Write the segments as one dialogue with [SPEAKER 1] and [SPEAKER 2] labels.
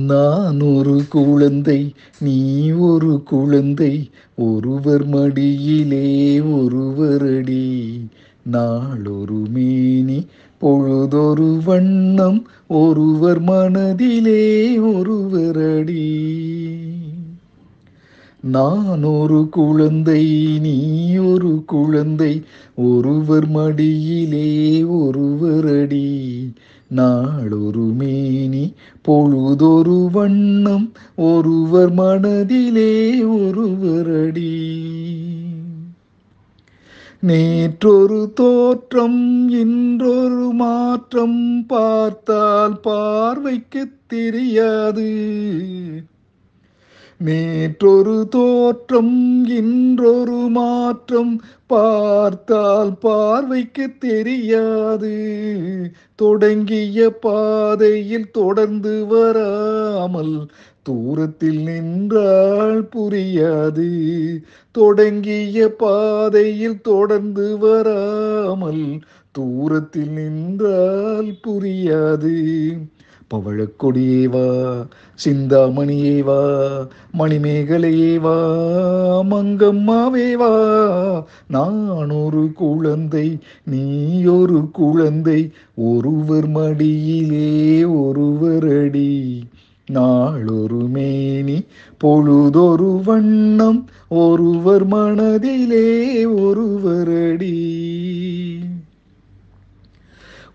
[SPEAKER 1] நான் ஒரு குழந்தை நீ ஒரு குழந்தை ஒருவர் மடியிலே ஒருவரடி நாளொரு மேனி பொழுதொரு வண்ணம் ஒருவர் மனதிலே ஒருவரடி நான் ஒரு குழந்தை நீ ஒரு குழந்தை ஒருவர் மடியிலே ஒருவரடி நாளொரு மேனி பொழுதொரு வண்ணம் ஒருவர் மனதிலே ஒருவரடி நேற்றொரு தோற்றம் இன்றொரு மாற்றம் பார்த்தால் பார்வைக்கு தெரியாது. நேற்றொரு தோற்றம் இன்றொரு மாற்றம். பார்த்தால் பார்வைக்கு தெரியாது. தொடங்கிய பாதையில் தொடர்ந்து வராமல் தூரத்தில் நின்றால் புரியாது. தொடங்கிய பாதையில் தொடர்ந்து வராமல் தூரத்தில் நின்றால் புரியாது. பவழக்கொடியே வா சிந்தாமணியே வா மணிமேகலையே வா மங்கம்மாவே வா. நான் ஒரு குழந்தை நீ ஒரு குழந்தை ஒருவர் மடியிலே ஒருவர் அடி. நாளொரு மேனி பொழுதொரு வண்ணம் ஒருவர் மனதிலே ஒருவர் அடி.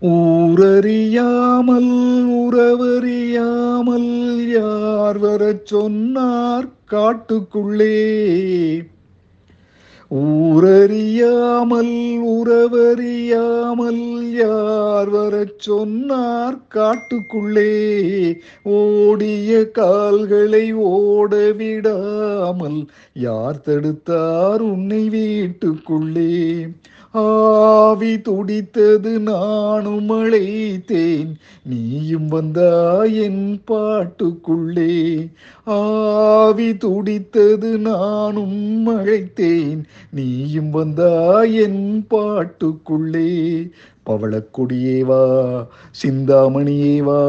[SPEAKER 1] ஊரறியாமல் உறவறியாமல் யார் வரச் சொன்னார் காட்டுக்குள்ளே? ஊரறியாமல் உறவறியாமல் யார் வரச் சொன்னார்? காட்டுக்குள்ளே ஓடிய கால்களை ஓட விடாமல் யார் தடுத்தார் உன்னை வீட்டுக்குள்ளே? ஆவி துடித்தது நானும் அழைத்தேன் நீயும் வந்தாய் என் பாட்டுக்குள்ளே. ஆவி துடித்தது நானும் அழைத்தேன் நீயும் வந்தா என் பாட்டுக்குள்ளே. பவளக்கொடியே வா சிந்தாமணியே வா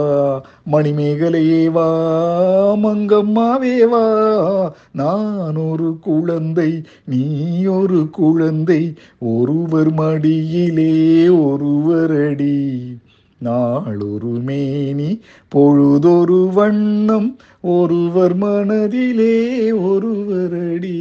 [SPEAKER 1] மணிமேகலையே வா மங்கம்மாவே வா. நான் ஒரு குழந்தை நீ ஒரு குழந்தை ஒருவர் மடியிலே ஒருவரடி நாளொரு மேனி பொழுதொரு வண்ணம் ஒருவர் மனதிலே ஒருவரடி